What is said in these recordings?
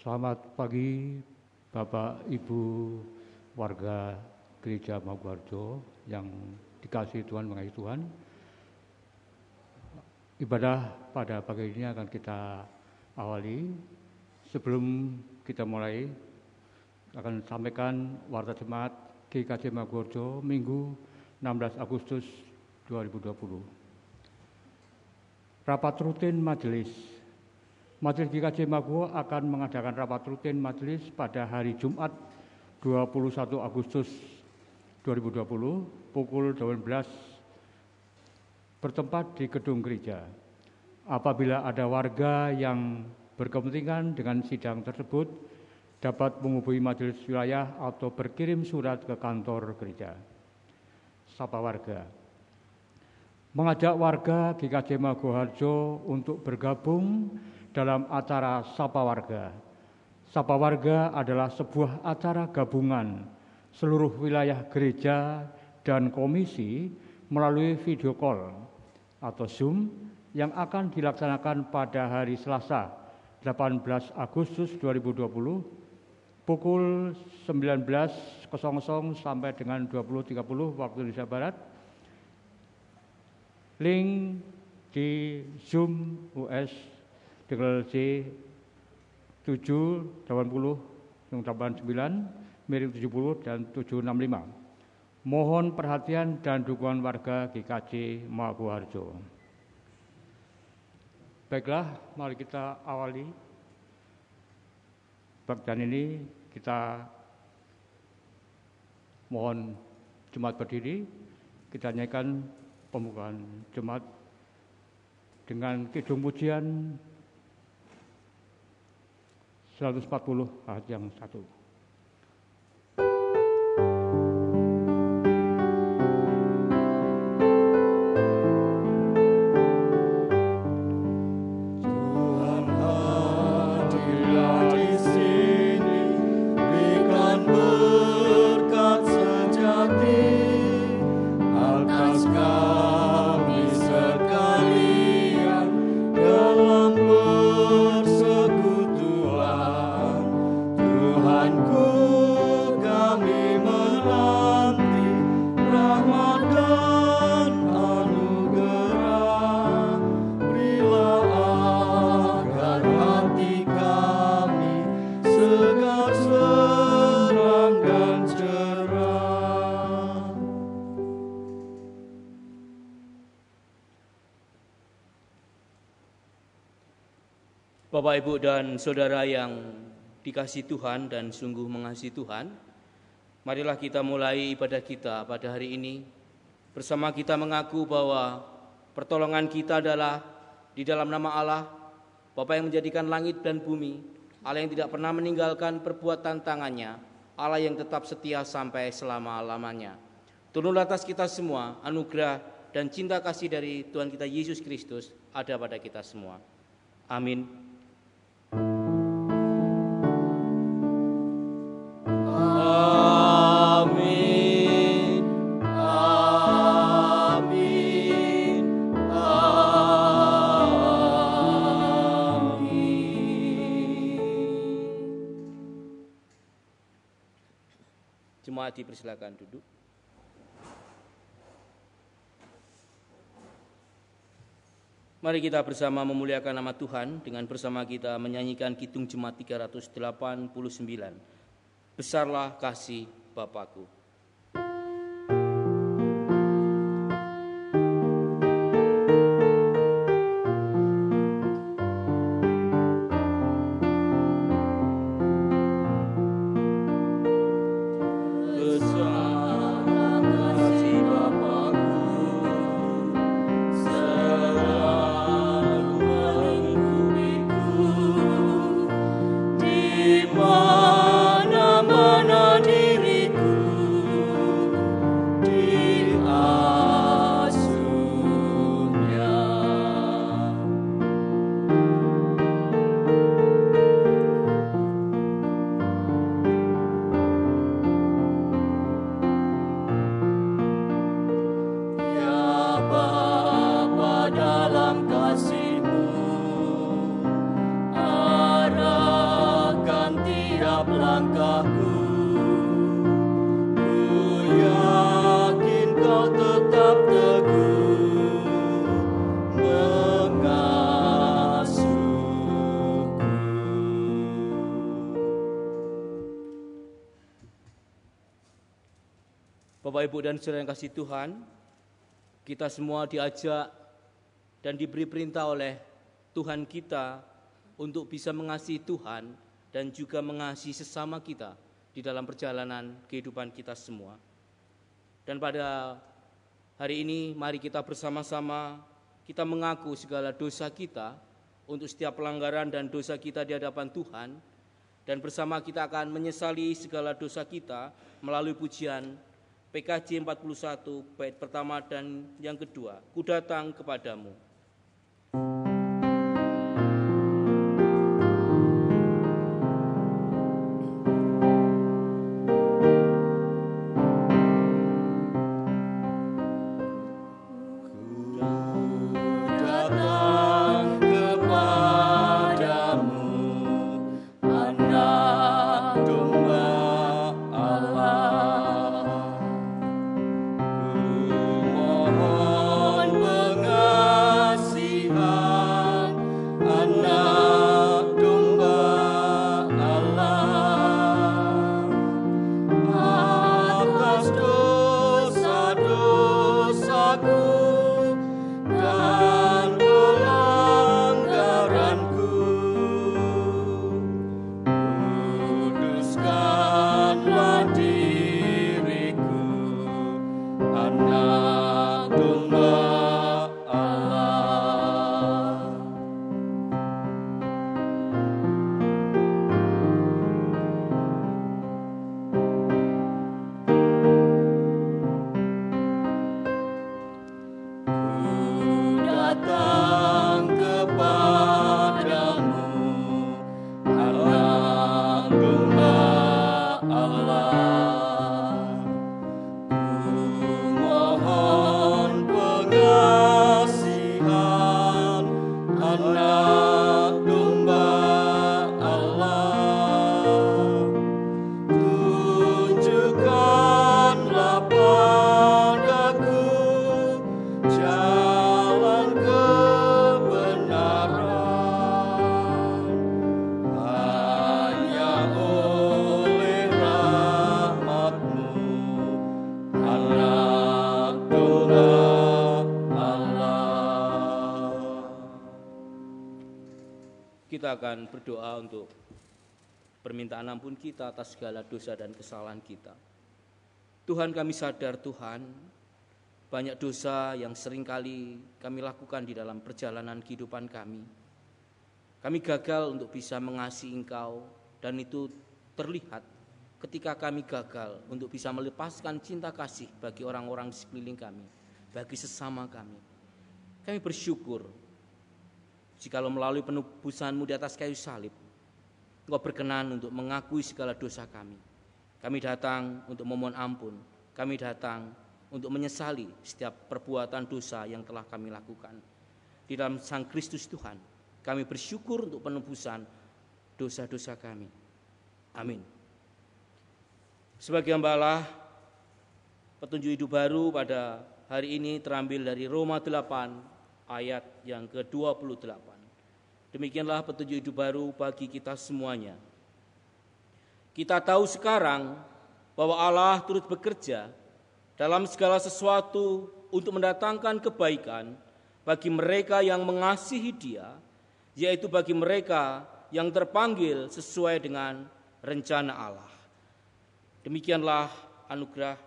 Selamat pagi Bapak Ibu warga Gereja Maguwarjo yang dikasih Tuhan mengasihi Tuhan. Ibadah pada pagi ini akan kita awali. Sebelum kita mulai, akan sampaikan warta jemaat GKJ Maguwarjo Minggu 16 Agustus 2020. Rapat rutin majelis Majelis GKJ Mago akan mengadakan rapat rutin majelis pada hari Jumat 21 Agustus 2020 pukul 12 bertempat di gedung gereja. Apabila ada warga yang berkepentingan dengan sidang tersebut dapat menghubungi majelis wilayah atau berkirim surat ke kantor gereja. Sapa warga. Mengajak warga GKJ Magoharjo untuk bergabung dalam acara Sapa Warga. Sapa Warga adalah sebuah acara gabungan seluruh wilayah gereja dan komisi melalui video call atau Zoom yang akan dilaksanakan pada hari Selasa 18 Agustus 2020 pukul 19.00 sampai dengan 20.30 waktu Indonesia Barat. Link di Zoom US Dekel C 7, 80, yang 89, miring 70, dan 765. Mohon perhatian dan dukungan warga GKJ Maguharjo. Baiklah, mari kita awali bagian ini kita mohon jemaat berdiri, kita nyanyikan pembukaan jemaat dengan kidung pujian 140 hal ah, yang satu. Ibu, dan Saudara yang dikasih Tuhan dan sungguh mengasihi Tuhan, marilah kita mulai ibadah kita pada hari ini. Bersama kita mengaku bahwa pertolongan kita adalah di dalam nama Allah, Bapa yang menjadikan langit dan bumi, Allah yang tidak pernah meninggalkan perbuatan tangannya, Allah yang tetap setia sampai selama-lamanya. Turunlah atas kita semua anugerah dan cinta kasih dari Tuhan kita Yesus Kristus ada pada kita semua. Amin. Dipersilakan duduk. Mari kita bersama memuliakan nama Tuhan dengan bersama kita menyanyikan Kidung Jemaat 389. Besarlah kasih Bapakku. Bapak Ibu dan saudara yang kasih Tuhan, kita semua diajak dan diberi perintah oleh Tuhan kita untuk bisa mengasihi Tuhan dan juga mengasihi sesama kita di dalam perjalanan kehidupan kita semua. Dan pada hari ini mari kita bersama-sama kita mengaku segala dosa kita untuk setiap pelanggaran dan dosa kita di hadapan Tuhan dan bersama kita akan menyesali segala dosa kita melalui pujian PKJ 41 bait pertama dan yang kedua, ku datang kepadamu. Akan berdoa untuk permintaan ampun kita atas segala dosa dan kesalahan kita. Tuhan kami sadar Tuhan, banyak dosa yang sering kali kami lakukan di dalam perjalanan kehidupan kami. Kami gagal untuk bisa mengasihi Engkau dan itu terlihat ketika kami gagal untuk bisa melepaskan cinta kasih bagi orang-orang di sekeliling kami, bagi sesama kami. Kami bersyukur Jikalau melalui penebusanmu di atas kayu salib, Engkau berkenan untuk mengakui segala dosa kami. Kami datang untuk memohon ampun. Kami datang untuk menyesali setiap perbuatan dosa yang telah kami lakukan. Di dalam Sang Kristus Tuhan, kami bersyukur untuk penebusan dosa-dosa kami. Amin. Sebagai hamba petunjuk hidup baru pada hari ini terambil dari Roma 8 ayat yang ke-28. Demikianlah petunjuk hidup baru bagi kita semuanya. Kita tahu sekarang bahwa Allah turut bekerja dalam segala sesuatu untuk mendatangkan kebaikan bagi mereka yang mengasihi Dia, yaitu bagi mereka yang terpanggil sesuai dengan rencana Allah. Demikianlah anugerah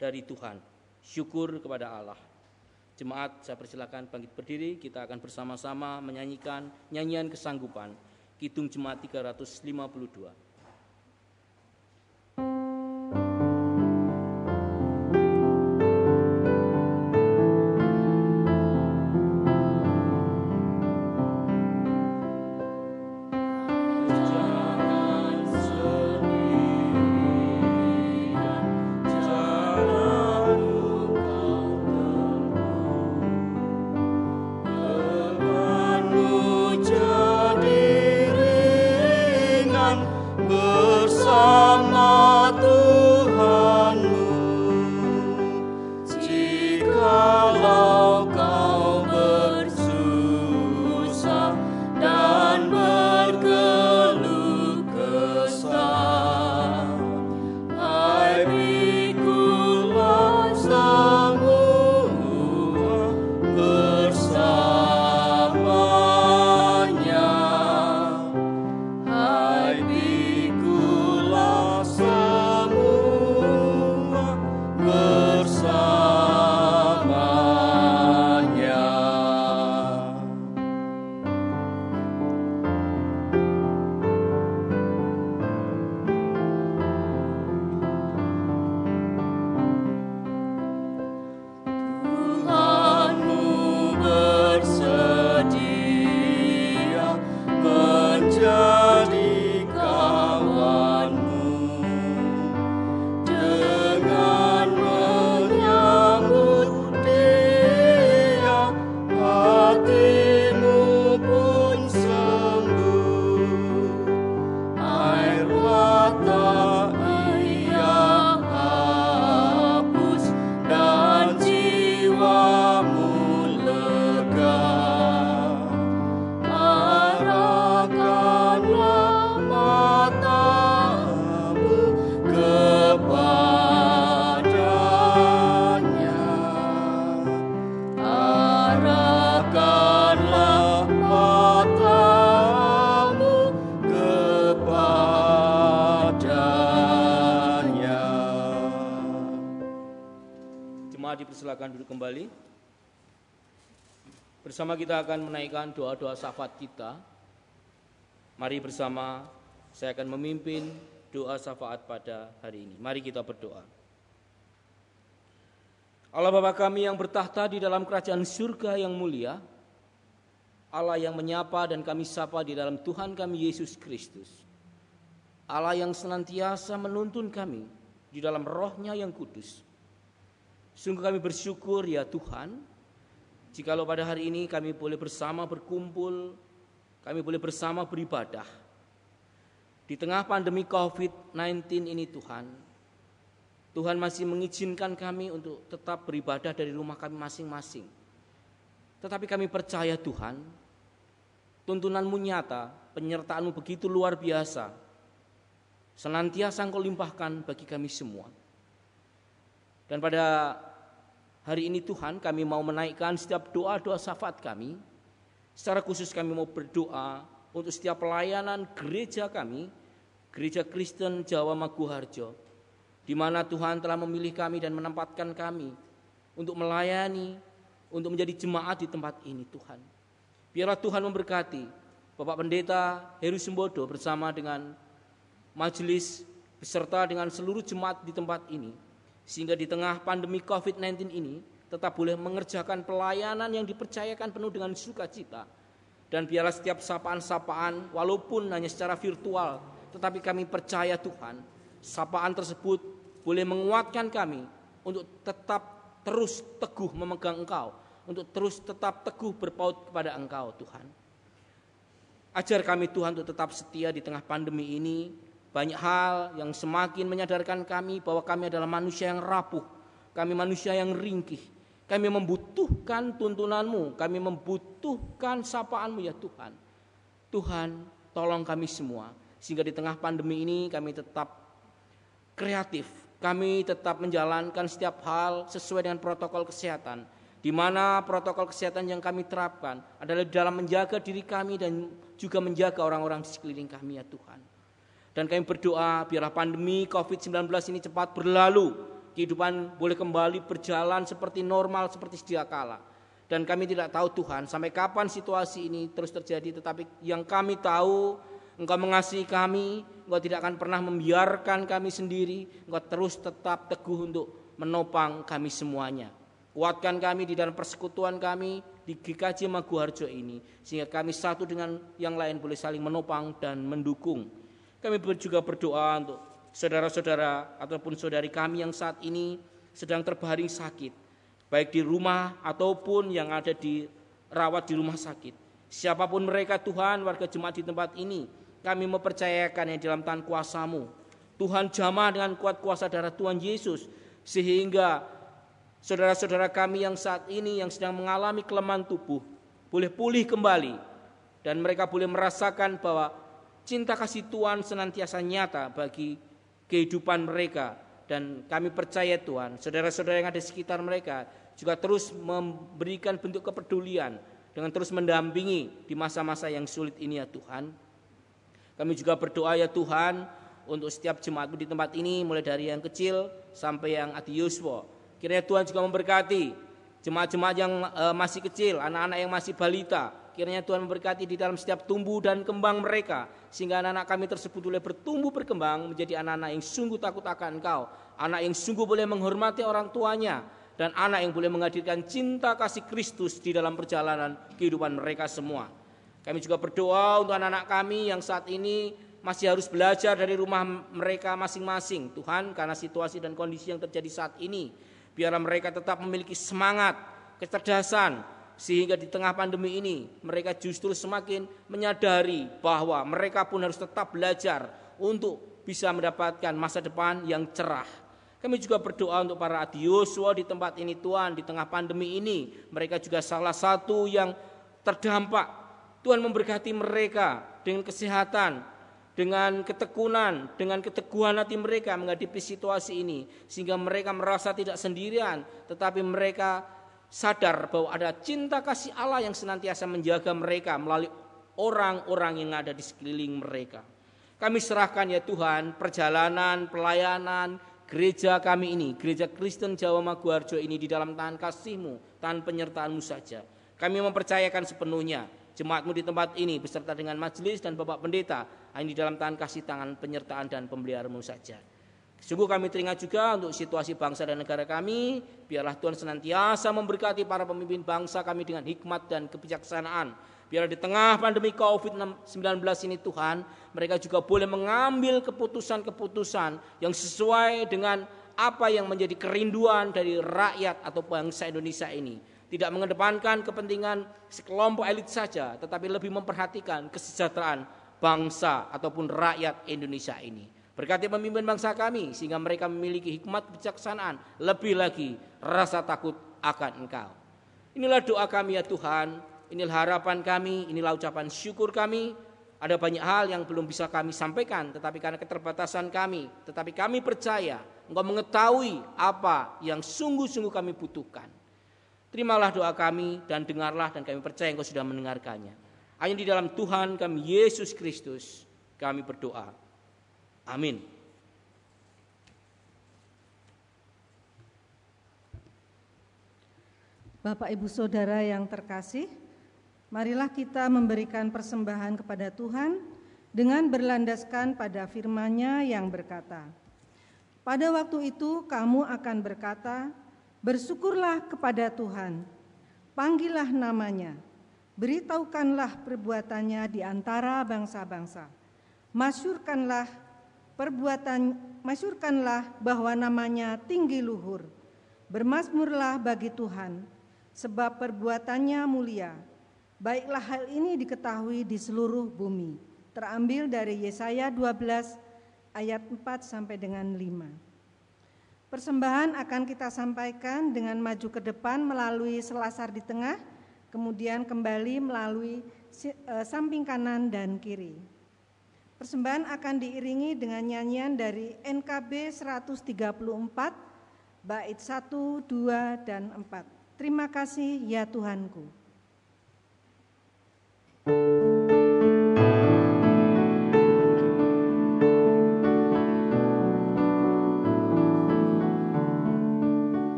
dari Tuhan. Syukur kepada Allah. Jemaat, saya persilakan bangkit berdiri, kita akan bersama-sama menyanyikan nyanyian kesanggupan. Kidung Jemaat 352. Bersama kita akan menaikkan doa-doa syafaat kita. Mari bersama saya akan memimpin doa syafaat pada hari ini. Mari kita berdoa. Allah Bapa kami yang bertahta di dalam kerajaan surga yang mulia, Allah yang menyapa dan kami sapa di dalam Tuhan kami Yesus Kristus. Allah yang senantiasa menuntun kami di dalam rohnya yang kudus. Sungguh kami bersyukur ya Tuhan, jikalau pada hari ini kami boleh bersama berkumpul, kami boleh bersama beribadah. Di tengah pandemi COVID-19 ini Tuhan, Tuhan masih mengizinkan kami untuk tetap beribadah dari rumah kami masing-masing. Tetapi kami percaya Tuhan, tuntunanmu nyata, penyertaanmu begitu luar biasa, senantiasa engkau limpahkan bagi kami semua. Dan pada hari ini Tuhan kami mau menaikkan setiap doa-doa syafaat kami. Secara khusus kami mau berdoa untuk setiap pelayanan gereja kami, gereja Kristen Jawa Maguharjo, di mana Tuhan telah memilih kami dan menempatkan kami untuk melayani, untuk menjadi jemaat di tempat ini Tuhan. Biarlah Tuhan memberkati Bapak Pendeta Heru Sembodo bersama dengan majelis beserta dengan seluruh jemaat di tempat ini sehingga di tengah pandemi COVID-19 ini tetap boleh mengerjakan pelayanan yang dipercayakan penuh dengan sukacita. Dan biarlah setiap sapaan-sapaan walaupun hanya secara virtual, tetapi kami percaya Tuhan, sapaan tersebut boleh menguatkan kami untuk tetap terus teguh memegang Engkau, untuk terus tetap teguh berpaut kepada Engkau Tuhan. Ajar kami Tuhan untuk tetap setia di tengah pandemi ini, banyak hal yang semakin menyadarkan kami bahwa kami adalah manusia yang rapuh, kami manusia yang ringkih. Kami membutuhkan tuntunanmu, kami membutuhkan sapaanmu ya Tuhan. Tuhan, tolong kami semua sehingga di tengah pandemi ini kami tetap kreatif, kami tetap menjalankan setiap hal sesuai dengan protokol kesehatan. Di mana protokol kesehatan yang kami terapkan adalah dalam menjaga diri kami dan juga menjaga orang-orang di sekeliling kami ya Tuhan. Dan kami berdoa biarlah pandemi COVID-19 ini cepat berlalu. Kehidupan boleh kembali berjalan seperti normal, seperti sedia kala. Dan kami tidak tahu Tuhan sampai kapan situasi ini terus terjadi. Tetapi yang kami tahu Engkau mengasihi kami, Engkau tidak akan pernah membiarkan kami sendiri, Engkau terus tetap teguh untuk menopang kami semuanya. Kuatkan kami di dalam persekutuan kami di GKJ Maguharjo ini, sehingga kami satu dengan yang lain boleh saling menopang dan mendukung. Kami juga berdoa untuk saudara-saudara ataupun saudari kami yang saat ini sedang terbaring sakit, baik di rumah ataupun yang ada di rawat di rumah sakit. Siapa pun mereka Tuhan, warga jemaat di tempat ini, kami mempercayakan yang dalam tangan kuasamu. Tuhan jamah dengan kuat kuasa darah Tuhan Yesus, sehingga saudara-saudara kami yang saat ini yang sedang mengalami kelemahan tubuh, boleh pulih kembali, dan mereka boleh merasakan bahwa Cinta kasih Tuhan senantiasa nyata bagi kehidupan mereka dan kami percaya Tuhan, saudara-saudara yang ada di sekitar mereka juga terus memberikan bentuk kepedulian dengan terus mendampingi di masa-masa yang sulit ini ya Tuhan. Kami juga berdoa ya Tuhan untuk setiap jemaatku di tempat ini mulai dari yang kecil sampai yang adi Yuswo. Kiranya Tuhan juga memberkati jemaat-jemaat yang eh, masih kecil, anak-anak yang masih balita, Kiranya Tuhan memberkati di dalam setiap tumbuh dan kembang mereka. Sehingga anak-anak kami tersebut boleh bertumbuh berkembang menjadi anak-anak yang sungguh takut akan engkau. Anak yang sungguh boleh menghormati orang tuanya. Dan anak yang boleh menghadirkan cinta kasih Kristus di dalam perjalanan kehidupan mereka semua. Kami juga berdoa untuk anak-anak kami yang saat ini masih harus belajar dari rumah mereka masing-masing. Tuhan karena situasi dan kondisi yang terjadi saat ini. Biarlah mereka tetap memiliki semangat, kecerdasan, sehingga di tengah pandemi ini mereka justru semakin menyadari bahwa mereka pun harus tetap belajar untuk bisa mendapatkan masa depan yang cerah. Kami juga berdoa untuk para adi Yosua di tempat ini Tuhan di tengah pandemi ini. Mereka juga salah satu yang terdampak. Tuhan memberkati mereka dengan kesehatan, dengan ketekunan, dengan keteguhan hati mereka menghadapi situasi ini sehingga mereka merasa tidak sendirian, tetapi mereka sadar bahwa ada cinta kasih Allah yang senantiasa menjaga mereka melalui orang-orang yang ada di sekeliling mereka. Kami serahkan ya Tuhan perjalanan, pelayanan, gereja kami ini, gereja Kristen Jawa Maguarjo ini di dalam tangan kasihmu, tangan penyertaanmu saja. Kami mempercayakan sepenuhnya jemaatmu di tempat ini beserta dengan majelis dan Bapak Pendeta ini dalam tangan kasih tangan penyertaan dan pemeliharamu saja. Sungguh kami teringat juga untuk situasi bangsa dan negara kami. Biarlah Tuhan senantiasa memberkati para pemimpin bangsa kami dengan hikmat dan kebijaksanaan. Biar di tengah pandemi COVID-19 ini Tuhan, mereka juga boleh mengambil keputusan-keputusan yang sesuai dengan apa yang menjadi kerinduan dari rakyat atau bangsa Indonesia ini. Tidak mengedepankan kepentingan sekelompok elit saja, tetapi lebih memperhatikan kesejahteraan bangsa ataupun rakyat Indonesia ini. Berkati pemimpin bangsa kami sehingga mereka memiliki hikmat kebijaksanaan, lebih lagi rasa takut akan Engkau. Inilah doa kami ya Tuhan, inilah harapan kami, inilah ucapan syukur kami. Ada banyak hal yang belum bisa kami sampaikan, tetapi karena keterbatasan kami, tetapi kami percaya Engkau mengetahui apa yang sungguh-sungguh kami butuhkan. Terimalah doa kami dan dengarlah dan kami percaya Engkau sudah mendengarkannya. Hanya di dalam Tuhan kami Yesus Kristus kami berdoa. Amin. Bapak Ibu Saudara yang terkasih, Marilah kita memberikan persembahan kepada Tuhan dengan berlandaskan pada firman-Nya yang berkata, Pada waktu itu kamu akan berkata, Bersyukurlah kepada Tuhan, panggillah namanya, beritahukanlah perbuatannya di antara bangsa-bangsa, masyurkanlah perbuatan, masyurkanlah bahwa namanya tinggi luhur, bermasmurlah bagi Tuhan, sebab perbuatannya mulia, Baiklah hal ini diketahui di seluruh bumi. Terambil dari Yesaya 12 ayat 4 sampai dengan 5. Persembahan akan kita sampaikan dengan maju ke depan melalui selasar di tengah, kemudian kembali melalui eh, samping kanan dan kiri. Persembahan akan diiringi dengan nyanyian dari NKB 134 bait 1, 2 dan 4. Terima kasih ya Tuhanku.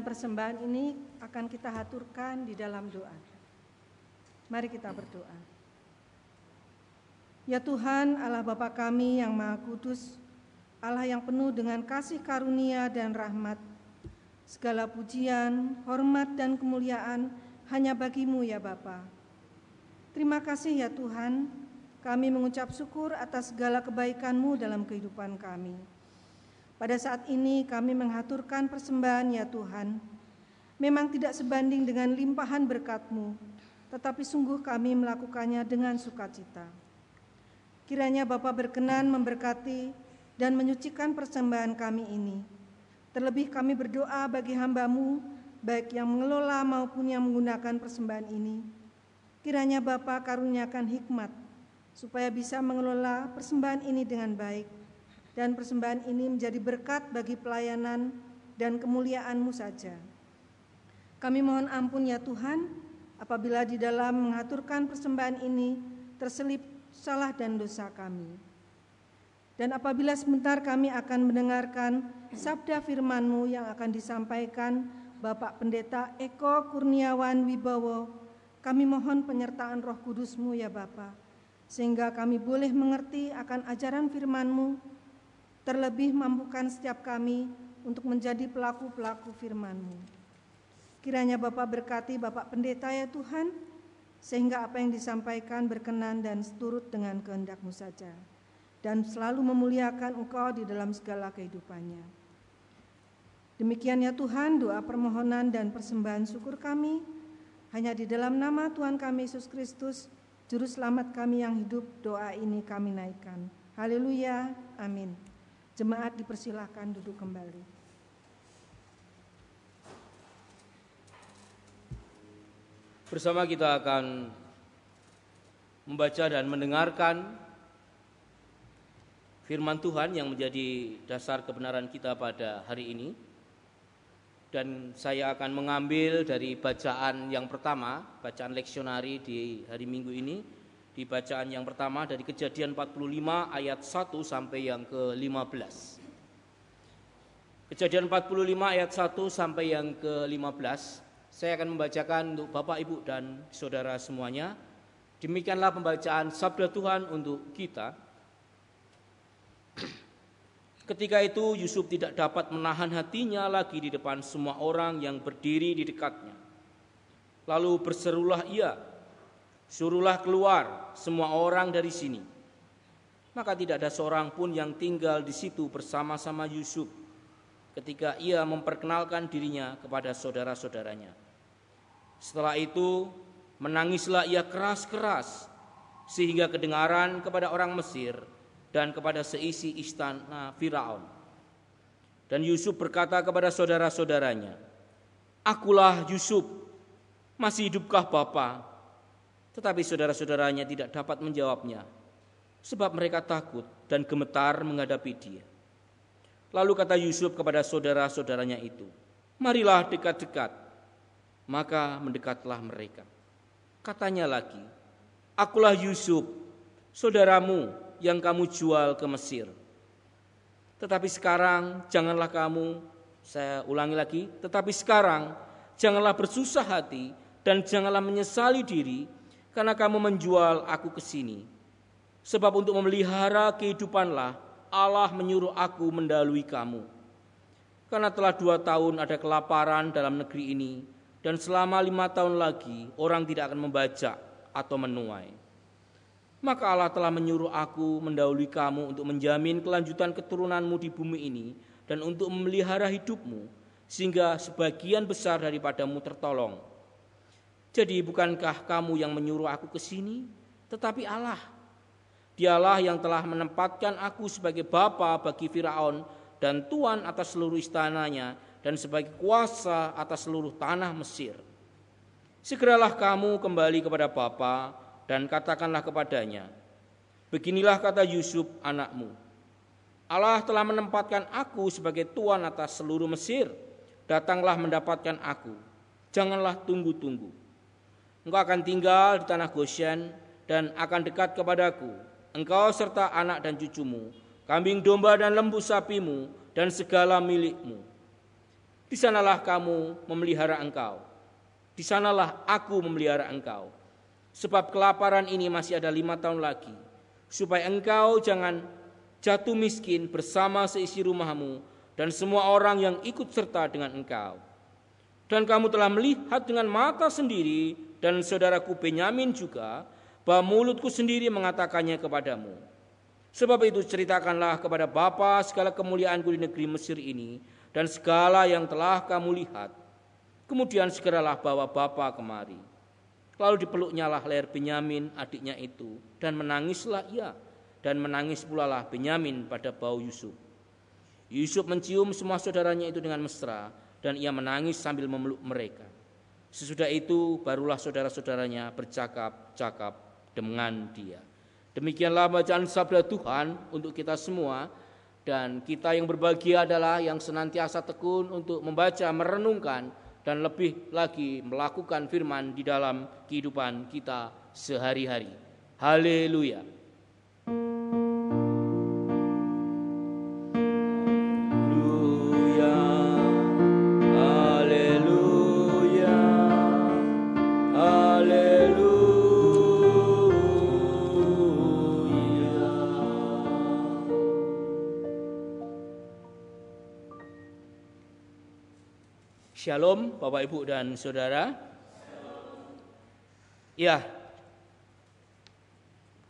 Persembahan ini akan kita haturkan di dalam doa. Mari kita berdoa. Ya Tuhan, Allah Bapa kami yang Maha Kudus, Allah yang penuh dengan kasih karunia dan rahmat, segala pujian, hormat dan kemuliaan hanya bagimu ya Bapa. Terima kasih ya Tuhan, kami mengucap syukur atas segala kebaikan-Mu dalam kehidupan kami. Pada saat ini kami menghaturkan persembahan ya Tuhan, memang tidak sebanding dengan limpahan berkat-Mu, tetapi sungguh kami melakukannya dengan sukacita. Kiranya Bapa berkenan memberkati dan menyucikan persembahan kami ini. Terlebih kami berdoa bagi hambamu, baik yang mengelola maupun yang menggunakan persembahan ini. Kiranya Bapa karuniakan hikmat, supaya bisa mengelola persembahan ini dengan baik, dan persembahan ini menjadi berkat bagi pelayanan dan kemuliaan-Mu saja. Kami mohon ampun ya Tuhan, apabila di dalam mengaturkan persembahan ini terselip salah dan dosa kami. Dan apabila sebentar kami akan mendengarkan sabda firman-Mu yang akan disampaikan Bapak Pendeta Eko Kurniawan Wibowo, kami mohon penyertaan roh kudus-Mu ya Bapak, sehingga kami boleh mengerti akan ajaran firman-Mu, terlebih mampukan setiap kami untuk menjadi pelaku-pelaku firman-Mu. Kiranya Bapak berkati Bapak Pendeta ya Tuhan, sehingga apa yang disampaikan berkenan dan seturut dengan kehendak-Mu saja, dan selalu memuliakan Engkau di dalam segala kehidupannya. Demikian ya Tuhan, doa permohonan dan persembahan syukur kami, hanya di dalam nama Tuhan kami Yesus Kristus, Juru Selamat kami yang hidup, doa ini kami naikkan. Haleluya, amin. Jemaat dipersilahkan duduk kembali. Bersama kita akan membaca dan mendengarkan firman Tuhan yang menjadi dasar kebenaran kita pada hari ini. Dan saya akan mengambil dari bacaan yang pertama, bacaan leksionari di hari Minggu ini. Di bacaan yang pertama dari Kejadian 45 ayat 1 sampai yang ke-15. Kejadian 45 ayat 1 sampai yang ke-15 saya akan membacakan untuk Bapak, Ibu, dan saudara semuanya. Demikianlah pembacaan sabda Tuhan untuk kita. Ketika itu Yusuf tidak dapat menahan hatinya lagi di depan semua orang yang berdiri di dekatnya. Lalu berserulah ia, suruhlah keluar semua orang dari sini. Maka tidak ada seorang pun yang tinggal di situ bersama-sama Yusuf ketika ia memperkenalkan dirinya kepada saudara-saudaranya. Setelah itu menangislah ia keras-keras sehingga kedengaran kepada orang Mesir dan kepada seisi istana Firaun. Dan Yusuf berkata kepada saudara-saudaranya, "Akulah Yusuf, masih hidupkah Bapa?" Tetapi saudara-saudaranya tidak dapat menjawabnya, sebab mereka takut dan gemetar menghadapi dia. Lalu kata Yusuf kepada saudara-saudaranya itu, "Marilah dekat-dekat." Maka mendekatlah mereka. Katanya lagi, Akulah Yusuf, saudaramu yang kamu jual ke Mesir. Tetapi sekarang janganlah kamu, saya ulangi lagi, tetapi sekarang janganlah bersusah hati dan janganlah menyesali diri karena kamu menjual aku ke sini. Sebab untuk memelihara kehidupanlah Allah menyuruh aku mendalui kamu. Karena telah dua tahun ada kelaparan dalam negeri ini, dan selama lima tahun lagi orang tidak akan membaca atau menuai. Maka Allah telah menyuruh aku mendahului kamu untuk menjamin kelanjutan keturunanmu di bumi ini dan untuk memelihara hidupmu sehingga sebagian besar daripadamu tertolong. Jadi bukankah kamu yang menyuruh aku ke sini, tetapi Allah. Dialah yang telah menempatkan aku sebagai bapa bagi Firaun dan tuan atas seluruh istananya dan sebagai kuasa atas seluruh tanah Mesir. Segeralah kamu kembali kepada Bapa dan katakanlah kepadanya, Beginilah kata Yusuf anakmu, Allah telah menempatkan aku sebagai tuan atas seluruh Mesir, datanglah mendapatkan aku, janganlah tunggu-tunggu. Engkau akan tinggal di tanah Goshen dan akan dekat kepadaku, engkau serta anak dan cucumu, kambing domba dan lembu sapimu, dan segala milikmu di sanalah kamu memelihara engkau. Di sanalah aku memelihara engkau. Sebab kelaparan ini masih ada lima tahun lagi. Supaya engkau jangan jatuh miskin bersama seisi rumahmu dan semua orang yang ikut serta dengan engkau. Dan kamu telah melihat dengan mata sendiri dan saudaraku Benyamin juga bahwa mulutku sendiri mengatakannya kepadamu. Sebab itu ceritakanlah kepada Bapa segala kemuliaanku di negeri Mesir ini dan segala yang telah kamu lihat. Kemudian segeralah bawa Bapa kemari. Lalu dipeluknyalah leher Benyamin adiknya itu dan menangislah ia dan menangis pula lah Benyamin pada bau Yusuf. Yusuf mencium semua saudaranya itu dengan mesra dan ia menangis sambil memeluk mereka. Sesudah itu barulah saudara-saudaranya bercakap-cakap dengan dia. Demikianlah bacaan sabda Tuhan untuk kita semua dan kita yang berbahagia adalah yang senantiasa tekun untuk membaca, merenungkan dan lebih lagi melakukan firman di dalam kehidupan kita sehari-hari. Haleluya. Shalom Bapak Ibu dan Saudara. Ya,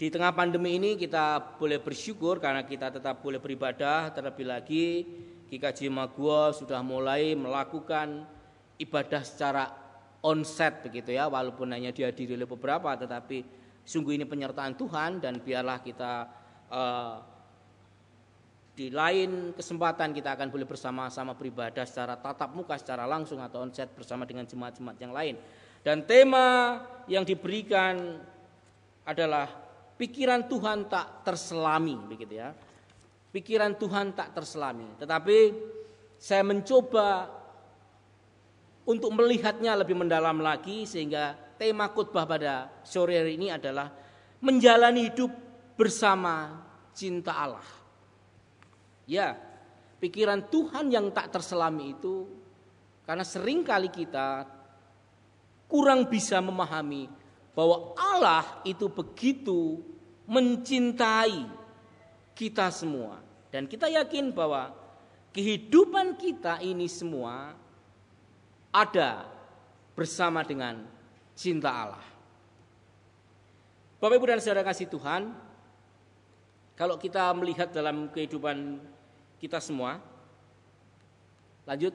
di tengah pandemi ini kita boleh bersyukur karena kita tetap boleh beribadah. Terlebih lagi GKJ Magua sudah mulai melakukan ibadah secara onset begitu ya, walaupun hanya dihadiri oleh beberapa, tetapi sungguh ini penyertaan Tuhan dan biarlah kita uh, di lain kesempatan kita akan boleh bersama-sama beribadah secara tatap muka, secara langsung atau onset bersama dengan jemaat-jemaat yang lain. Dan tema yang diberikan adalah pikiran Tuhan tak terselami, begitu ya. Pikiran Tuhan tak terselami. Tetapi saya mencoba untuk melihatnya lebih mendalam lagi sehingga tema khotbah pada sore hari ini adalah menjalani hidup bersama cinta Allah. Ya, pikiran Tuhan yang tak terselami itu karena sering kali kita kurang bisa memahami bahwa Allah itu begitu mencintai kita semua dan kita yakin bahwa kehidupan kita ini semua ada bersama dengan cinta Allah. Bapak Ibu dan Saudara kasih Tuhan, kalau kita melihat dalam kehidupan kita semua. Lanjut.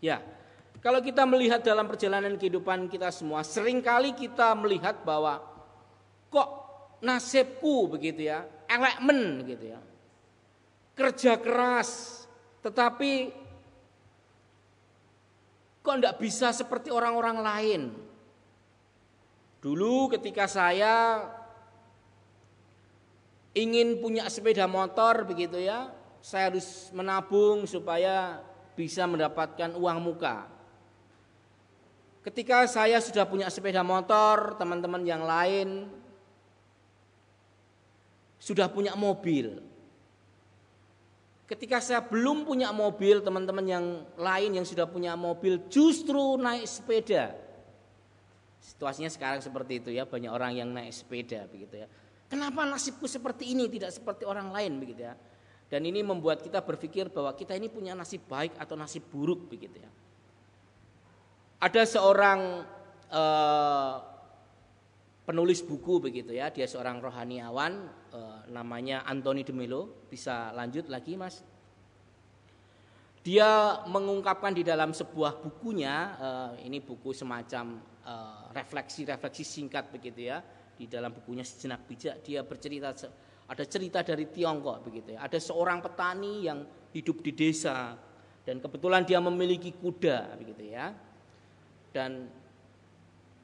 Ya, kalau kita melihat dalam perjalanan kehidupan kita semua, sering kali kita melihat bahwa kok nasibku begitu ya, elemen gitu ya. Kerja keras, tetapi kok enggak bisa seperti orang-orang lain. Dulu ketika saya ingin punya sepeda motor begitu ya, saya harus menabung supaya bisa mendapatkan uang muka. Ketika saya sudah punya sepeda motor, teman-teman yang lain sudah punya mobil. Ketika saya belum punya mobil, teman-teman yang lain yang sudah punya mobil justru naik sepeda. Situasinya sekarang seperti itu ya, banyak orang yang naik sepeda begitu ya. Kenapa nasibku seperti ini tidak seperti orang lain begitu ya? Dan ini membuat kita berpikir bahwa kita ini punya nasib baik atau nasib buruk begitu ya. Ada seorang uh, penulis buku begitu ya, dia seorang rohaniawan uh, namanya Anthony de Melo. Bisa lanjut lagi Mas? Dia mengungkapkan di dalam sebuah bukunya, uh, ini buku semacam refleksi-refleksi singkat begitu ya di dalam bukunya sejenak bijak dia bercerita ada cerita dari Tiongkok begitu ya. Ada seorang petani yang hidup di desa dan kebetulan dia memiliki kuda begitu ya. Dan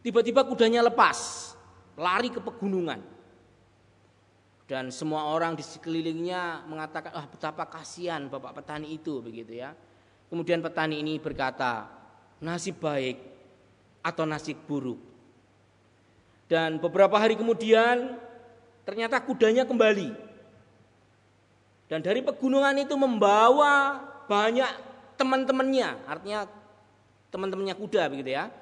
tiba-tiba kudanya lepas, lari ke pegunungan. Dan semua orang di sekelilingnya mengatakan, "Ah, betapa kasihan Bapak petani itu." begitu ya. Kemudian petani ini berkata, "Nasib baik atau nasib buruk?" Dan beberapa hari kemudian ternyata kudanya kembali. Dan dari pegunungan itu membawa banyak teman-temannya, artinya teman-temannya kuda begitu ya.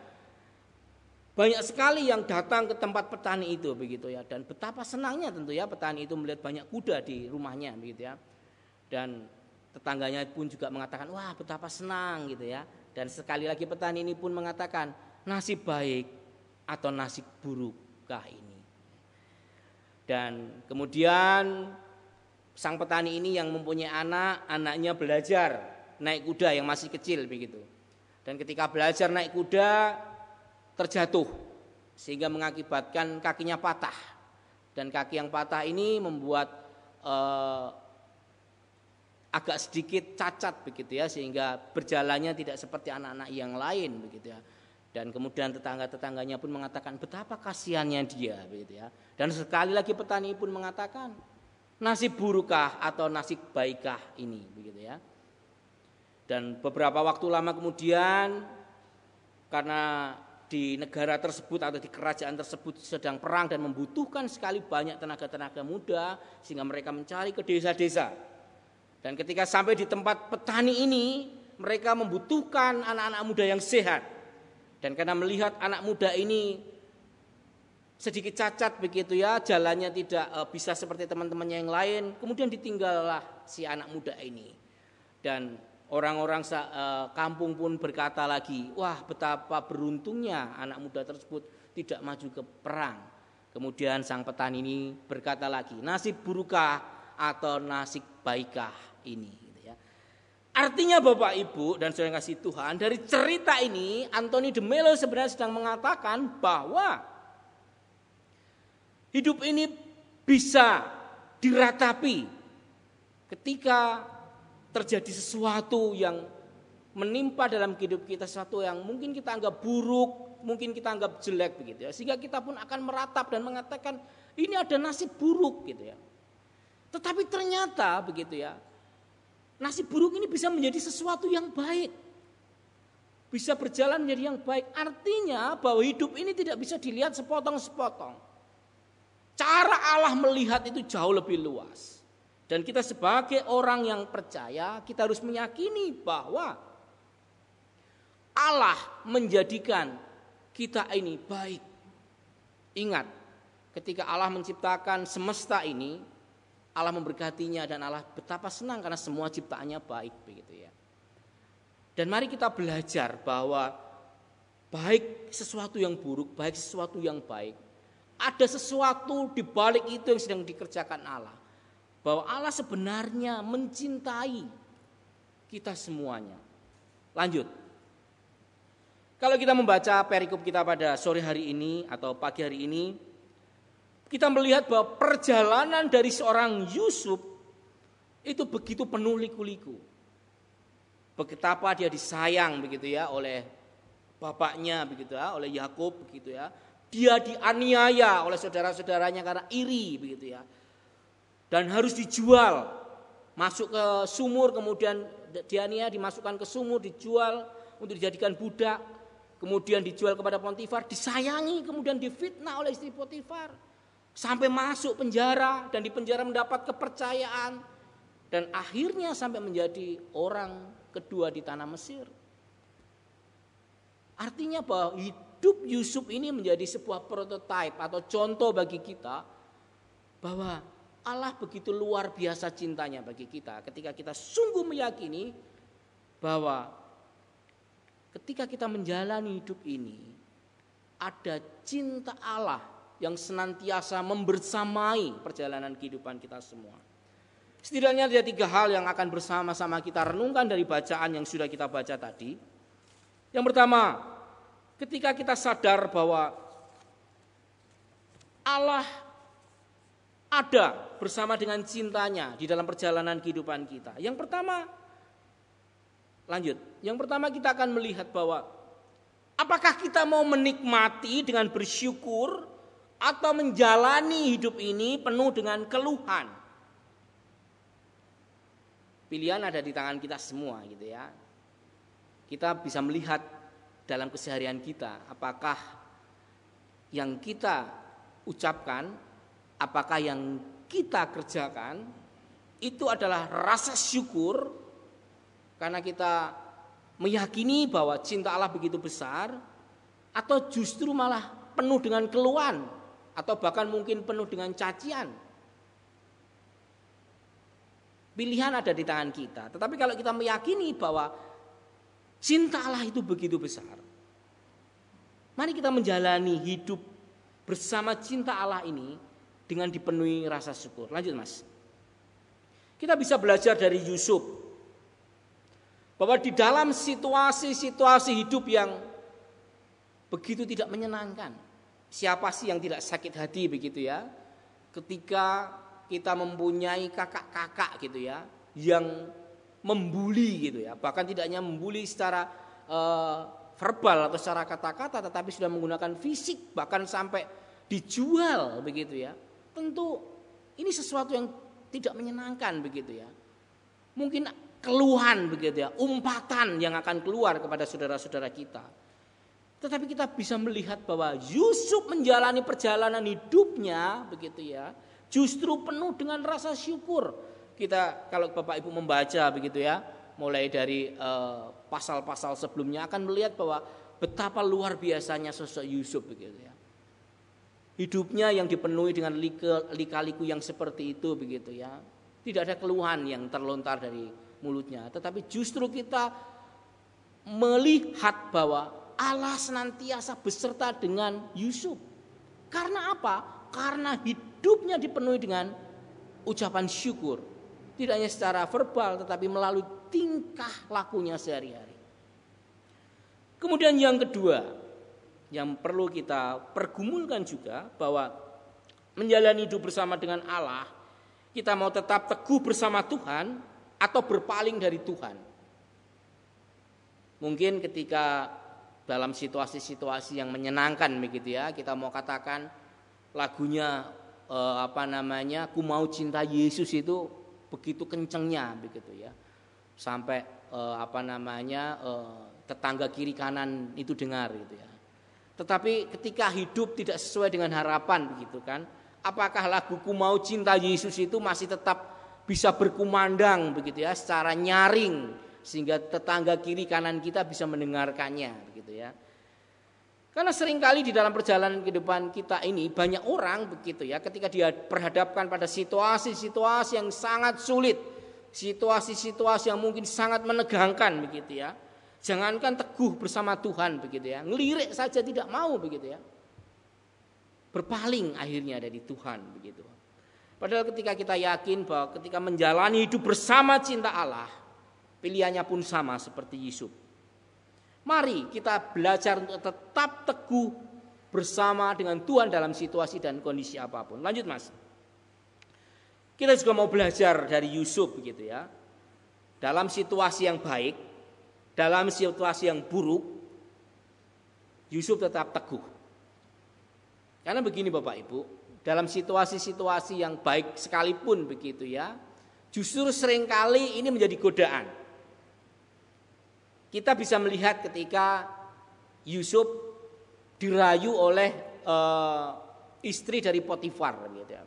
Banyak sekali yang datang ke tempat petani itu begitu ya dan betapa senangnya tentu ya petani itu melihat banyak kuda di rumahnya begitu ya. Dan tetangganya pun juga mengatakan wah betapa senang gitu ya. Dan sekali lagi petani ini pun mengatakan nasib baik atau nasib burukkah ini. Dan kemudian sang petani ini yang mempunyai anak, anaknya belajar naik kuda yang masih kecil begitu. Dan ketika belajar naik kuda terjatuh sehingga mengakibatkan kakinya patah. Dan kaki yang patah ini membuat eh, agak sedikit cacat begitu ya sehingga berjalannya tidak seperti anak-anak yang lain begitu ya. Dan kemudian tetangga-tetangganya pun mengatakan betapa kasihannya dia begitu ya. Dan sekali lagi petani pun mengatakan nasib burukkah atau nasib baikkah ini begitu ya. Dan beberapa waktu lama kemudian karena di negara tersebut atau di kerajaan tersebut sedang perang dan membutuhkan sekali banyak tenaga-tenaga muda sehingga mereka mencari ke desa-desa. Dan ketika sampai di tempat petani ini, mereka membutuhkan anak-anak muda yang sehat. Dan karena melihat anak muda ini sedikit cacat begitu ya, jalannya tidak eh, bisa seperti teman-temannya yang lain, kemudian ditinggallah si anak muda ini. Dan Orang-orang eh, kampung pun berkata lagi, wah betapa beruntungnya anak muda tersebut tidak maju ke perang. Kemudian sang petani ini berkata lagi, nasib burukkah atau nasib baikkah ini. Artinya Bapak Ibu dan saudara kasih Tuhan, dari cerita ini Anthony de Mello sebenarnya sedang mengatakan bahwa hidup ini bisa diratapi ketika terjadi sesuatu yang menimpa dalam hidup kita sesuatu yang mungkin kita anggap buruk, mungkin kita anggap jelek begitu ya. Sehingga kita pun akan meratap dan mengatakan ini ada nasib buruk gitu ya. Tetapi ternyata begitu ya. Nasib buruk ini bisa menjadi sesuatu yang baik. Bisa berjalan menjadi yang baik. Artinya bahwa hidup ini tidak bisa dilihat sepotong-sepotong. Cara Allah melihat itu jauh lebih luas. Dan kita sebagai orang yang percaya, kita harus meyakini bahwa Allah menjadikan kita ini baik. Ingat, ketika Allah menciptakan semesta ini, Allah memberkatinya dan Allah betapa senang karena semua ciptaannya baik begitu ya. Dan mari kita belajar bahwa baik sesuatu yang buruk, baik sesuatu yang baik, ada sesuatu di balik itu yang sedang dikerjakan Allah bahwa Allah sebenarnya mencintai kita semuanya. Lanjut. Kalau kita membaca perikop kita pada sore hari ini atau pagi hari ini, kita melihat bahwa perjalanan dari seorang Yusuf itu begitu penuh liku-liku. Betapa dia disayang begitu ya oleh bapaknya begitu ya, oleh Yakub begitu ya. Dia dianiaya oleh saudara-saudaranya karena iri begitu ya dan harus dijual masuk ke sumur kemudian Diania dimasukkan ke sumur dijual untuk dijadikan budak kemudian dijual kepada Pontifar disayangi kemudian difitnah oleh istri Pontifar sampai masuk penjara dan di penjara mendapat kepercayaan. Dan akhirnya sampai menjadi orang kedua di tanah Mesir. Artinya bahwa hidup Yusuf ini menjadi sebuah prototipe atau contoh bagi kita bahwa Allah begitu luar biasa cintanya bagi kita. Ketika kita sungguh meyakini bahwa ketika kita menjalani hidup ini ada cinta Allah yang senantiasa membersamai perjalanan kehidupan kita semua. Setidaknya ada tiga hal yang akan bersama-sama kita renungkan dari bacaan yang sudah kita baca tadi. Yang pertama, ketika kita sadar bahwa Allah ada bersama dengan cintanya di dalam perjalanan kehidupan kita. Yang pertama, lanjut. Yang pertama kita akan melihat bahwa apakah kita mau menikmati dengan bersyukur atau menjalani hidup ini penuh dengan keluhan. Pilihan ada di tangan kita semua gitu ya. Kita bisa melihat dalam keseharian kita apakah yang kita ucapkan apakah yang kita kerjakan itu adalah rasa syukur karena kita meyakini bahwa cinta Allah begitu besar atau justru malah penuh dengan keluhan atau bahkan mungkin penuh dengan cacian. Pilihan ada di tangan kita. Tetapi kalau kita meyakini bahwa cinta Allah itu begitu besar, mari kita menjalani hidup bersama cinta Allah ini dengan dipenuhi rasa syukur. Lanjut Mas. Kita bisa belajar dari Yusuf bahwa di dalam situasi-situasi hidup yang begitu tidak menyenangkan. Siapa sih yang tidak sakit hati begitu ya? Ketika kita mempunyai kakak-kakak gitu ya yang membuli gitu ya. Bahkan tidak hanya membuli secara uh, verbal atau secara kata-kata tetapi sudah menggunakan fisik bahkan sampai dijual begitu ya. Tentu ini sesuatu yang tidak menyenangkan begitu ya. Mungkin keluhan begitu ya, umpatan yang akan keluar kepada saudara-saudara kita. Tetapi kita bisa melihat bahwa Yusuf menjalani perjalanan hidupnya begitu ya, justru penuh dengan rasa syukur. Kita kalau Bapak Ibu membaca begitu ya, mulai dari eh, pasal-pasal sebelumnya akan melihat bahwa betapa luar biasanya sosok Yusuf begitu ya. Hidupnya yang dipenuhi dengan lika-liku yang seperti itu begitu ya. Tidak ada keluhan yang terlontar dari mulutnya, tetapi justru kita melihat bahwa Allah senantiasa beserta dengan Yusuf. Karena apa? Karena hidupnya dipenuhi dengan ucapan syukur. Tidak hanya secara verbal tetapi melalui tingkah lakunya sehari-hari. Kemudian yang kedua yang perlu kita pergumulkan juga bahwa menjalani hidup bersama dengan Allah kita mau tetap teguh bersama Tuhan atau berpaling dari Tuhan. Mungkin ketika dalam situasi-situasi yang menyenangkan begitu ya. Kita mau katakan lagunya eh, apa namanya? Ku mau cinta Yesus itu begitu kencengnya begitu ya. Sampai eh, apa namanya? Eh, tetangga kiri kanan itu dengar gitu ya. Tetapi ketika hidup tidak sesuai dengan harapan begitu kan, apakah lagu Ku mau cinta Yesus itu masih tetap bisa berkumandang begitu ya secara nyaring sehingga tetangga kiri kanan kita bisa mendengarkannya ya. Karena sering kali di dalam perjalanan kehidupan kita ini banyak orang begitu ya ketika dia perhadapkan pada situasi-situasi yang sangat sulit, situasi-situasi yang mungkin sangat menegangkan begitu ya. Jangankan teguh bersama Tuhan begitu ya, ngelirik saja tidak mau begitu ya. Berpaling akhirnya dari Tuhan begitu. Padahal ketika kita yakin bahwa ketika menjalani hidup bersama cinta Allah, Pilihannya pun sama seperti Yusuf. Mari kita belajar untuk tetap teguh bersama dengan Tuhan dalam situasi dan kondisi apa pun. Lanjut Mas. Kita juga mau belajar dari Yusuf begitu ya. Dalam situasi yang baik, dalam situasi yang buruk, Yusuf tetap teguh. Karena begini Bapak Ibu, dalam situasi-situasi yang baik sekalipun begitu ya, justru sering kali ini menjadi godaan. Kita bisa melihat ketika Yusuf dirayu oleh uh, istri dari Potifar gitu ya.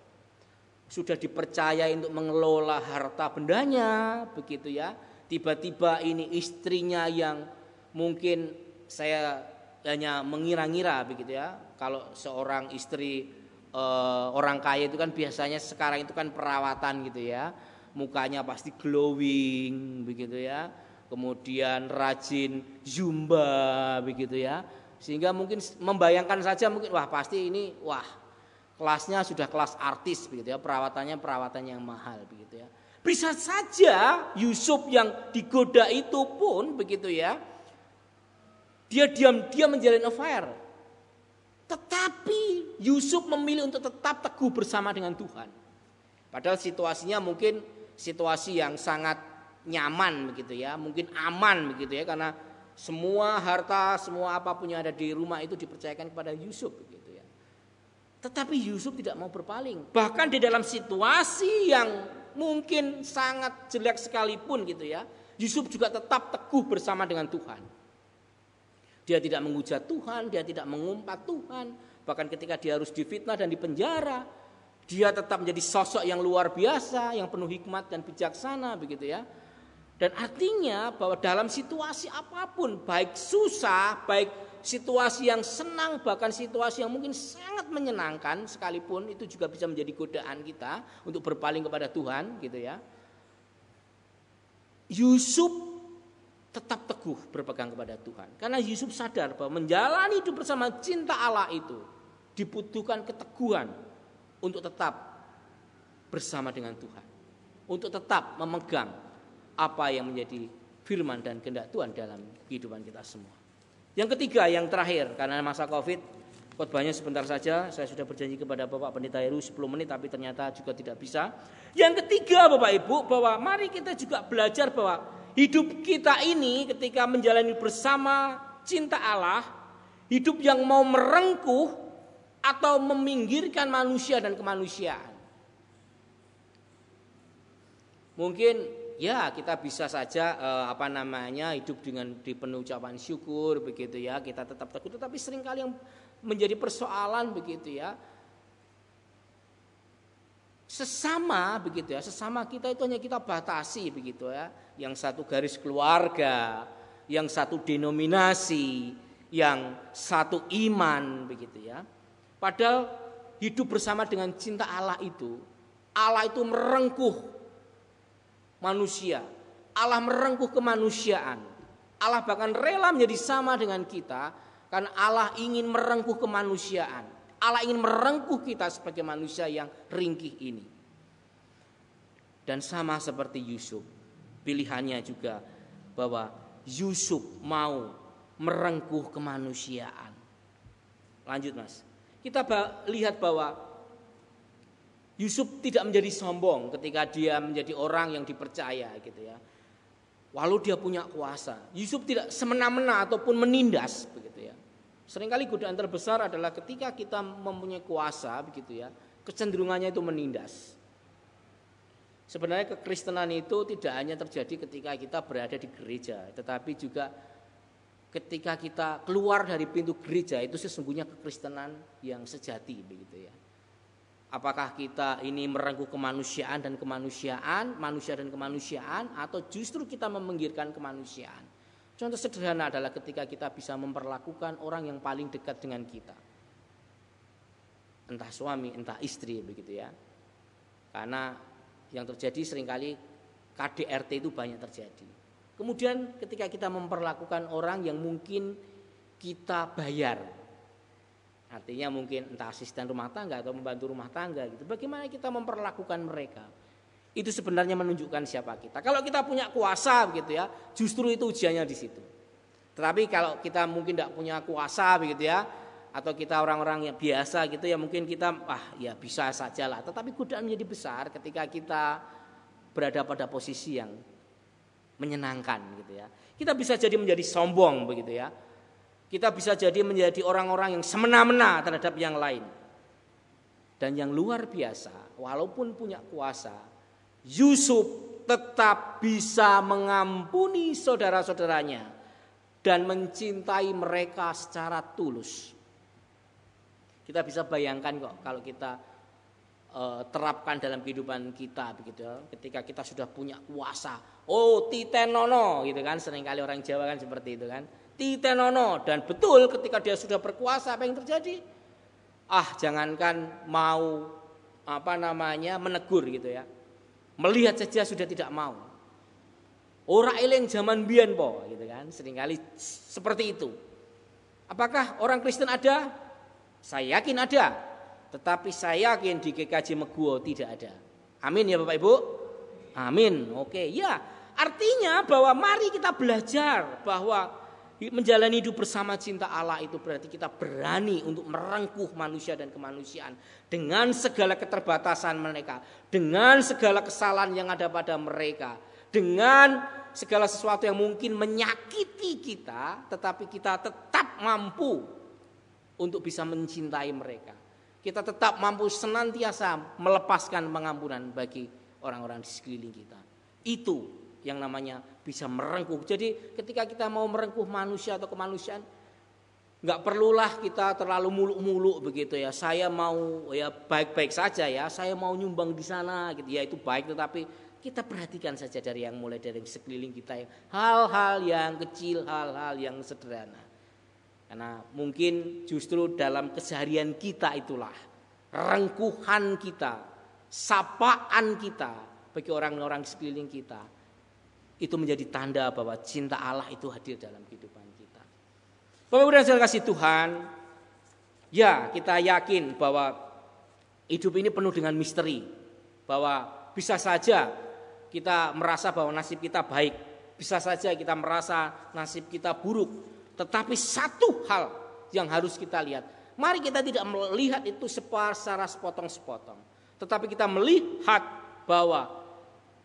Sudah dipercaya untuk mengelola harta bendanya begitu ya. Tiba-tiba ini istrinya yang mungkin saya hanya mengira-ngira begitu ya. Kalau seorang istri uh, orang kaya itu kan biasanya sekarang itu kan perawatan gitu ya. Mukanya pasti glowing begitu ya kemudian rajin zumba begitu ya. Sehingga mungkin membayangkan saja mungkin wah pasti ini wah kelasnya sudah kelas artis begitu ya, perawatannya perawatan yang mahal begitu ya. Bisa saja Yusuf yang digoda itu pun begitu ya. Dia diam-diam menjalin affair. Tetapi Yusuf memilih untuk tetap teguh bersama dengan Tuhan. Padahal situasinya mungkin situasi yang sangat nyaman begitu ya, mungkin aman begitu ya karena semua harta, semua apa pun yang ada di rumah itu dipercayakan kepada Yusuf begitu ya. Tetapi Yusuf tidak mau berpaling. Bahkan di dalam situasi yang mungkin sangat jelek sekalipun gitu ya, Yusuf juga tetap teguh bersama dengan Tuhan. Dia tidak menghujat Tuhan, dia tidak mengumpat Tuhan, bahkan ketika dia harus difitnah dan dipenjara, dia tetap menjadi sosok yang luar biasa, yang penuh hikmat dan bijaksana begitu ya. Dan artinya bahwa dalam situasi apa pun, baik susah, baik situasi yang senang, bahkan situasi yang mungkin sangat menyenangkan sekalipun itu juga bisa menjadi godaan kita untuk berpaling kepada Tuhan, gitu ya. Yusuf tetap teguh berpegang kepada Tuhan. Karena Yusuf sadar bahwa menjalani hidup bersama cinta Allah itu dibutuhkan keteguhan, untuk tetap bersama dengan Tuhan. Untuk tetap memegang apa yang menjadi firman dan kehendak Tuhan dalam kehidupan kita semua. Yang ketiga, yang terakhir, karena masa Covid, khotbahnya sebentar saja, saya sudah berjanji kepada Bapak Pendeta Heru 10 menit, tapi ternyata juga tidak bisa. Yang ketiga, Bapak Ibu, bahwa mari kita juga belajar bahwa hidup kita ini ketika menjalani bersama cinta Allah, hidup yang mau merengkuh atau meminggirkan manusia dan kemanusiaan. Mungkin ya kita bisa saja eh, apa namanya hidup dengan dipenuhi ucapan syukur begitu ya. Kita tetap teguh tetapi sering kali yang menjadi persoalan begitu ya. Sesama begitu ya sesama kita itu hanya kita batasi begitu ya. Yang satu garis keluarga yang satu denominasi yang satu iman begitu ya. Padahal hidup bersama dengan cinta Allah itu Allah itu merengkuh manusia. Allah merengkuh kemanusiaan. Allah bahkan rela menjadi sama dengan kita karena Allah ingin merengkuh kemanusiaan. Allah ingin merengkuh kita sebagai manusia yang ringkih ini. Dan sama seperti Yusuf, pilihannya juga bahwa Yusuf mau merengkuh kemanusiaan. Lanjut Mas. Kita lihat bahwa Yusuf tidak menjadi sombong ketika dia menjadi orang yang dipercaya gitu ya. Walau dia punya kuasa, Yusuf tidak semena-mena ataupun menindas begitu ya. Seringkali godaan terbesar adalah ketika kita mempunyai kuasa begitu ya, kecenderungannya itu menindas. Sebenarnya kekristenan itu tidak hanya terjadi ketika kita berada di gereja, tetapi juga ketika kita keluar dari pintu gereja itu sesungguhnya kekristenan yang sejati begitu ya. Apakah kita ini merengkuh kemanusiaan dan kemanusiaan, manusia dan kemanusiaan, atau justru kita meminggirkan kemanusiaan? Contoh sederhana adalah ketika kita bisa memperlakukan orang yang paling dekat dengan kita. Entah suami, entah istri begitu ya. Karena yang terjadi sering kali KDRT itu banyak terjadi. Kemudian ketika kita memperlakukan orang yang mungkin kita bayar, Artinya mungkin entah asisten rumah tangga atau membantu rumah tangga gitu. Bagaimana kita memperlakukan mereka? Itu sebenarnya menunjukkan siapa kita. Kalau kita punya kuasa begitu ya, justru itu ujiannya di situ. Tetapi kalau kita mungkin tidak punya kuasa begitu ya, atau kita orang-orang yang biasa gitu ya mungkin kita ah ya bisa saja lah. Tetapi godaan menjadi besar ketika kita berada pada posisi yang menyenangkan gitu ya. Kita bisa jadi menjadi sombong begitu ya kita bisa jadi menjadi orang-orang yang semena-mena terhadap yang lain. Dan yang luar biasa, walaupun punya kuasa, Yusuf tetap bisa mengampuni saudara-saudaranya dan mencintai mereka secara tulus. Kita bisa bayangkan kok kalau kita uh, terapkan dalam kehidupan kita begitu ketika kita sudah punya kuasa oh titenono gitu kan sering kali orang Jawa kan seperti itu kan titenono dan betul ketika dia sudah berkuasa apa yang terjadi? Ah, jangankan mau apa namanya menegur gitu ya. Melihat saja sudah tidak mau. Ora eling zaman biyen po gitu kan, sering kali seperti itu. Apakah orang Kristen ada? Saya yakin ada. Tetapi saya yakin di GKJ Meguo tidak ada. Amin ya Bapak Ibu. Amin. Oke, ya. Artinya bahwa mari kita belajar bahwa menjalani hidup bersama cinta Allah itu berarti kita berani untuk merengkuh manusia dan kemanusiaan dengan segala keterbatasan mereka, dengan segala kesalahan yang ada pada mereka, dengan segala sesuatu yang mungkin menyakiti kita, tetapi kita tetap mampu untuk bisa mencintai mereka. Kita tetap mampu senantiasa melepaskan pengampunan bagi orang-orang di sekeliling kita. Itu yang namanya bisa merengkuh. Jadi ketika kita mau merengkuh manusia atau kemanusiaan, nggak perlulah kita terlalu muluk-muluk begitu ya. Saya mau ya baik-baik saja ya. Saya mau nyumbang di sana gitu ya itu baik. Tetapi kita perhatikan saja dari yang mulai dari sekeliling kita ya. Hal-hal yang kecil, hal-hal yang sederhana. Karena mungkin justru dalam keseharian kita itulah rengkuhan kita, sapaan kita bagi orang-orang sekeliling kita itu menjadi tanda bahwa cinta Allah itu hadir dalam kehidupan kita. Bapak Ibu dan kasih Tuhan, ya kita yakin bahwa Hidup ini penuh dengan misteri. Bahwa bisa saja kita merasa bahwa nasib kita baik, bisa saja kita merasa nasib kita buruk, tetapi satu hal yang harus kita lihat, mari kita tidak melihat itu secara sepotong-sepotong, tetapi kita melihat bahwa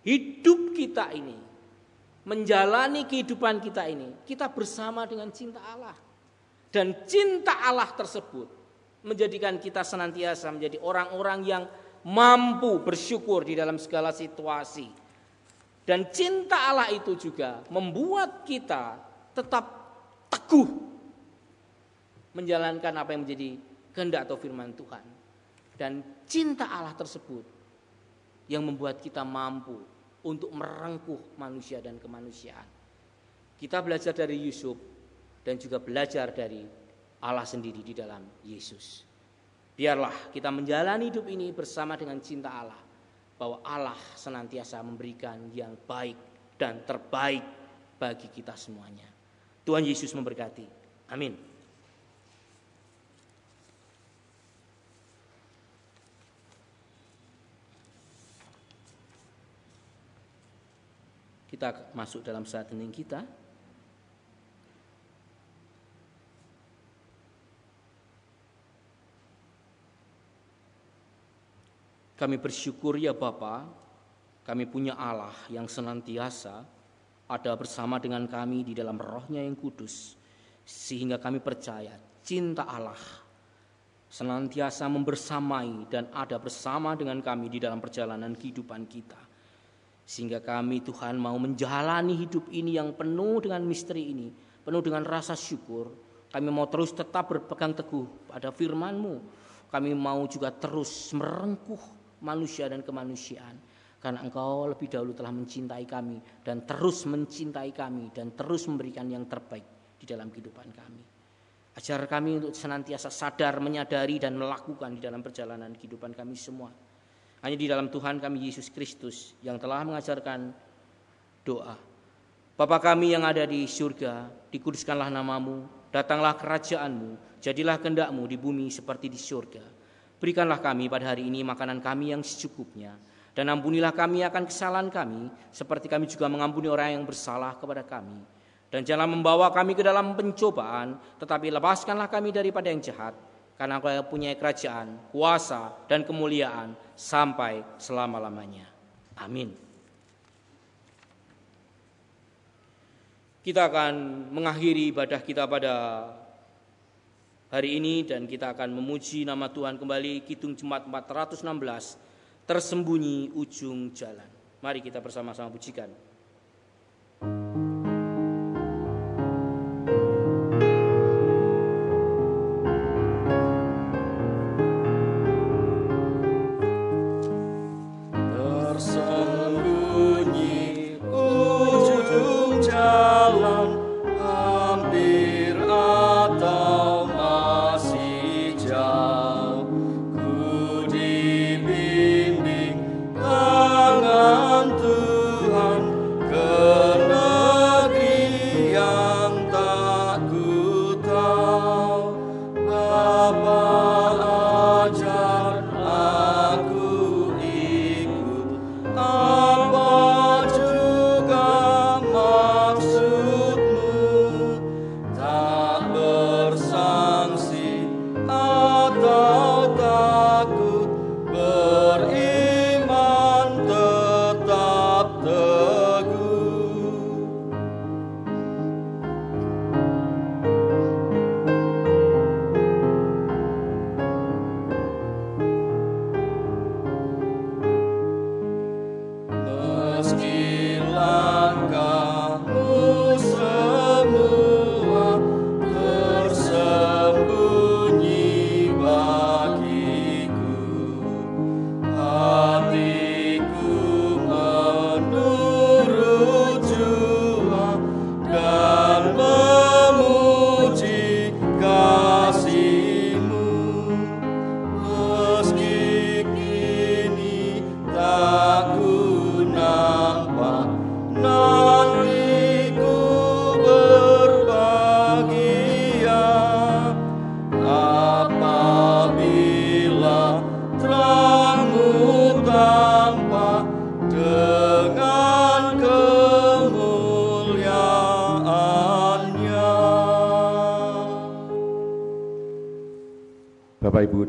hidup kita ini, menjalani kehidupan kita ini, kita bersama dengan cinta Allah. Dan cinta Allah tersebut menjadikan kita senantiasa menjadi orang-orang yang mampu bersyukur di dalam segala situasi. Dan cinta Allah itu juga membuat kita tetap teguh menjalankan apa yang menjadi kehendak atau firman Tuhan. Dan cinta Allah tersebut yang membuat kita mampu untuk merengkuh manusia dan kemanusiaan. Kita belajar dari Yusuf dan juga belajar dari Allah sendiri di dalam Yesus. Biarlah kita menjalani hidup ini bersama dengan cinta Allah. Bahwa Allah senantiasa memberikan yang baik dan terbaik bagi kita semuanya. Tuhan Yesus memberkati. Amin. Kita masuk dalam saat hening kita. Kami bersyukur ya Bapa, kami punya Allah yang senantiasa ada bersama dengan kami di dalam rohnya yang kudus. Sehingga kami percaya cinta Allah senantiasa membersamai dan ada bersama dengan kami di dalam perjalanan kehidupan kita. Sehingga kami Tuhan mau menjalani hidup ini yang penuh dengan misteri ini, penuh dengan rasa syukur. Kami mau terus tetap berpegang teguh pada firman-Mu. Kami mau juga terus merengkuh manusia dan kemanusiaan. Karena engkau lebih dahulu telah mencintai kami dan terus mencintai kami dan terus memberikan yang terbaik di dalam kehidupan kami. Ajar kami untuk senantiasa sadar, menyadari dan melakukan di dalam perjalanan kehidupan kami semua. Hanya di dalam Tuhan kami Yesus Kristus yang telah mengajarkan doa. Bapa kami yang ada di surga, dikuduskanlah namamu, datanglah kerajaanmu, jadilah kehendakmu di bumi seperti di surga. Berikanlah kami pada hari ini makanan kami yang secukupnya. Dan ampunilah kami akan kesalahan kami, seperti kami juga mengampuni orang yang bersalah kepada kami. Dan jangan membawa kami ke dalam pencobaan, tetapi lepaskanlah kami daripada yang jahat. Karena engkau punya kerajaan, kuasa, dan kemuliaan sampai selama-lamanya. Amin. Kita akan mengakhiri ibadah kita pada hari ini dan kita akan memuji nama Tuhan kembali Kidung Jemaat 416 tersembunyi ujung jalan. Mari kita bersama-sama pujikan.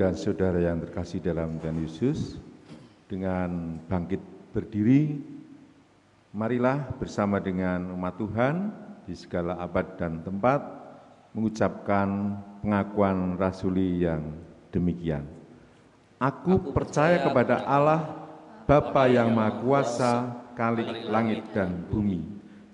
Dan Saudara yang terkasih dalam Tuhan Yesus, dengan bangkit berdiri, marilah bersama dengan umat Tuhan di segala abad dan tempat mengucapkan pengakuan rasuli yang demikian. Aku percaya kepada Allah, Bapa yang Maha Kuasa, Kalik langit dan bumi,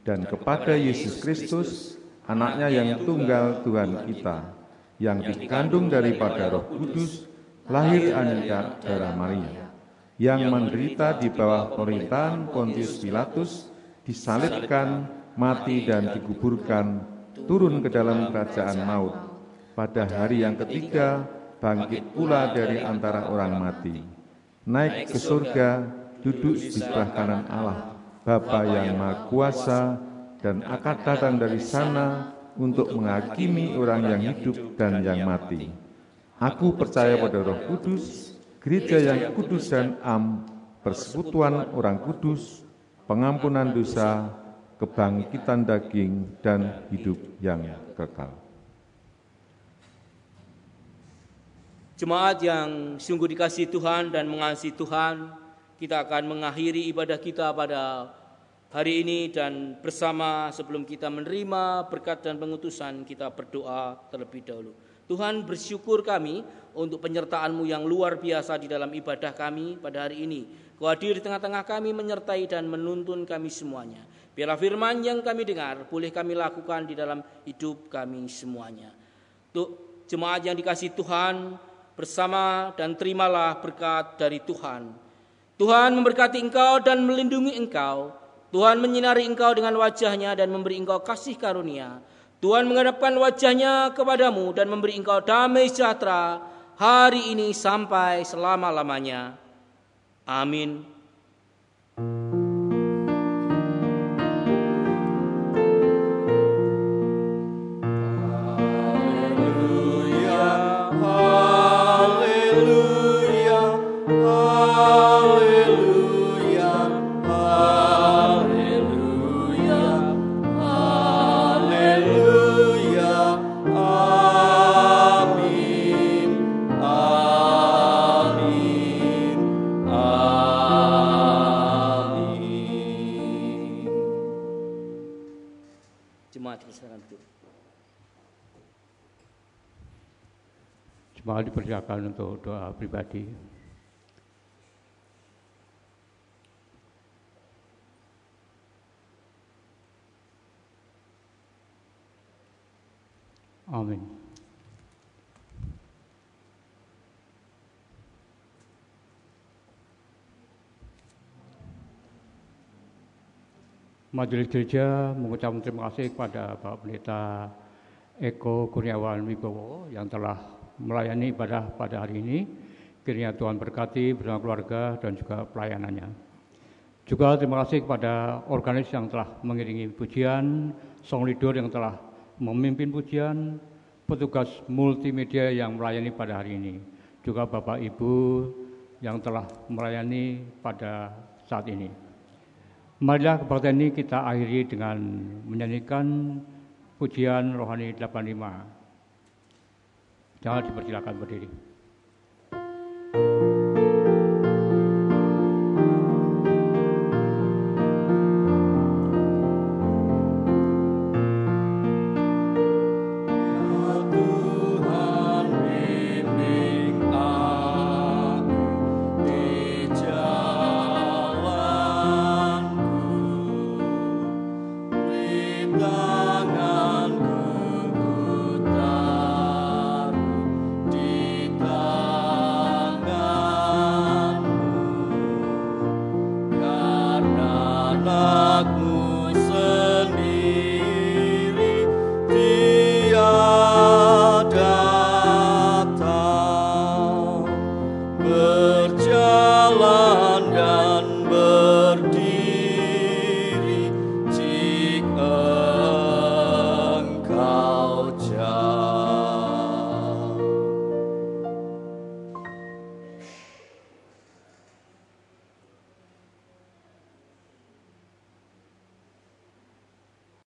dan kepada Yesus Kristus, anaknya yang tunggal Tuhan kita, yang dikandung daripada roh kudus, lahir anugerah darah Maria, yang menderita di bawah pemerintahan Pontius Pilatus, disalibkan, mati dan dikuburkan, turun ke dalam kerajaan maut. Pada hari yang ketiga, bangkit pula dari antara orang mati. Naik ke surga, duduk di sebelah kanan Allah, Bapa yang Maha Kuasa, dan akan datang dari sana untuk menghakimi orang yang hidup dan yang mati. Aku percaya pada roh kudus, gereja yang kudus dan am, persekutuan orang kudus, pengampunan dosa, kebangkitan daging, dan hidup yang kekal. Jemaat yang sungguh dikasih Tuhan dan mengasihi Tuhan, kita akan mengakhiri ibadah kita pada hari ini dan bersama sebelum kita menerima berkat dan pengutusan kita berdoa terlebih dahulu. Tuhan bersyukur kami untuk penyertaan-Mu yang luar biasa di dalam ibadah kami pada hari ini. Kau hadir di tengah-tengah kami menyertai dan menuntun kami semuanya. Biarlah firman yang kami dengar boleh kami lakukan di dalam hidup kami semuanya. Untuk jemaat yang dikasih Tuhan bersama dan terimalah berkat dari Tuhan. Tuhan memberkati engkau dan melindungi engkau. Tuhan menyinari engkau dengan wajahnya dan memberi engkau kasih karunia. Tuhan menghadapkan wajahnya kepadamu dan memberi engkau damai sejahtera hari ini sampai selama-lamanya. Amin. Dipersilakan untuk doa pribadi. Amin. Majelis Gereja mengucapkan terima kasih kepada Bapak Pendeta Eko Kurniawan Wibowo yang telah melayani ibadah pada hari ini. Kiranya Tuhan berkati bersama keluarga dan juga pelayanannya. Juga terima kasih kepada organis yang telah mengiringi pujian, song leader yang telah memimpin pujian, petugas multimedia yang melayani pada hari ini. Juga Bapak Ibu yang telah melayani pada saat ini. Marilah kebaktian ini kita akhiri dengan menyanyikan pujian rohani 85. Jangan dipersilakan berdiri.